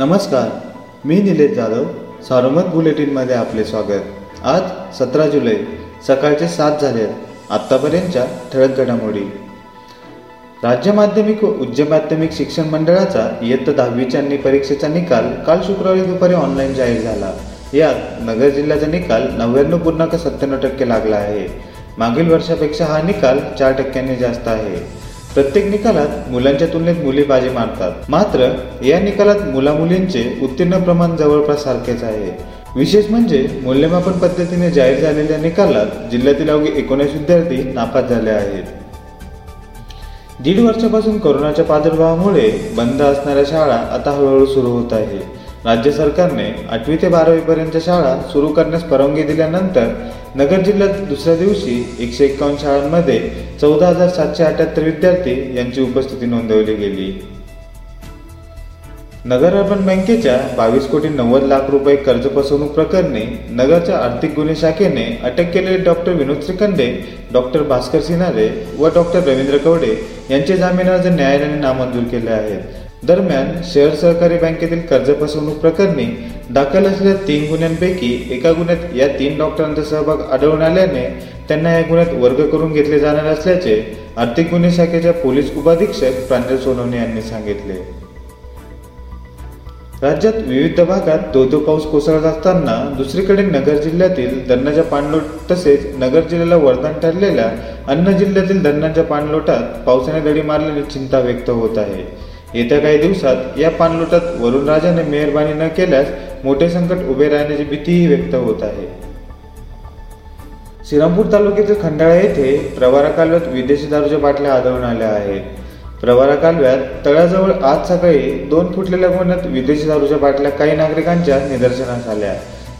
नमस्कार मी निलेश जाधव सारोमत बुलेटिनमध्ये आपले स्वागत. आज सतरा जुलै सकाळचे सात झाले आहेत आत्तापर्यंतच्या ठळक घडामोडी. राज्य माध्यमिक व उच्च माध्यमिक शिक्षण मंडळाचा इयत्ता दहावीच्या परीक्षेचा निकाल काल शुक्रवारी दुपारी ऑनलाईन जाहीर झाला. यात नगर जिल्ह्याचा निकाल नव्याण्णव पूर्णांक सत्त्याण्णव टक्के लागला आहे. मागील वर्षापेक्षा हा निकाल चार टक्क्यांनी जास्त आहे. प्रत्येक निकालात मुलांच्या तुलनेत मुले बाजी मारतात. मात्र या निकालात मुला मुलींचे उत्तीर्ण प्रमाण जवळपास सारखेच आहे. विशेष म्हणजे मूल्यमापन पद्धतीने जाहीर झालेल्या निकालात जिल्ह्यातील अवघे एकोणीस विद्यार्थी नापास झाले आहेत. दीड वर्षापासून कोरोनाच्या प्रादुर्भावामुळे बंद असणाऱ्या शाळा आता हळूहळू सुरू होत आहे. राज्य सरकारने आठवी ते बारावीपर्यंतच्या शाळा सुरू करण्यास परवानगी दिल्यानंतर नगर जिल्ह्यात दुसऱ्या दिवशी एकशे एक्कावन्न शाळांमध्ये चौदा हजार सातशे अठ्याहत्तर विद्यार्थी यांची उपस्थिती नोंदवली गेली. नगर अर्बन बँकेच्या बावीस कोटी नव्वद लाख रुपये कर्ज फसवणूक प्रकरणी नगरच्या आर्थिक गुन्हे शाखेने अटक केलेले डॉक्टर विनोद श्रीखंडे डॉक्टर भास्कर सिन्हारे व डॉक्टर रवींद्र कवडे यांचे जामीन अर्ज न्यायालयाने नामंजूर केले आहेत. दरम्यान शहर सहकारी बँकेतील कर्ज फसवणूक प्रकरणी दाखल असलेल्या तीन गुन्ह्यांपैकी एका गुन्ह्यात या तीन डॉक्टरांचा सहभाग आढळून आल्याने त्यांना या गुन्ह्यात वर्ग करून घेतले जाणार असल्याचे आर्थिक गुन्हे शाखेच्या पोलीस उपाधीक्षक प्रांजल सोनवणे यांनी सांगितले. राज्यात विविध भागात दो दो पाऊस कोसळत असताना दुसरीकडे नगर जिल्ह्यातील धरणाच्या पाणलोट तसेच नगर जिल्ह्याला वरदान ठरलेल्या अन्य जिल्ह्यातील धरणाच्या पाणलोटात पावसाने दडी मारल्याने चिंता व्यक्त होत आहे. येत्या काही दिवसात या पाणलोटात वरुण राजाने मेहरबानी न केल्यास मोठे संकट उभे राहण्याची भीतीही व्यक्त होत आहे. श्रीरामपूर तालुक्यातील खंडाळा येथे प्रवारा कालव्यात विदेशी दारूच्या बाटल्या आढळून आल्या आहेत. प्रवारा कालव्यात तळाजवळ आज सकाळी दोन फुटलेल्या गोण्यात विदेशी दारूच्या बाटल्या काही नागरिकांच्या निदर्शनास आल्या.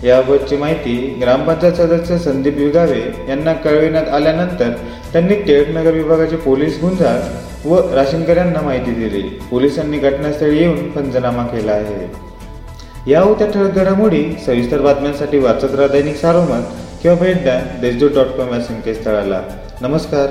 याबाबतची माहिती ग्रामपंचायत सदस्य संदीप विगावे यांना कळविण्यात आल्यानंतर त्यांनी टिळकनगर विभागाचे पोलीस गुंजाळ व राशनकऱ्यांना माहिती दिली. पोलिसांनी घटनास्थळी येऊन पंचनामा केला आहे. या होत्या ठळक घडामोडी सविस्तर बातम्यांसाठी वाचत राहा दैनिक सारोमत किंवा भेट द्या देशदूत डॉट कॉम या संकेतस्थळाला. नमस्कार.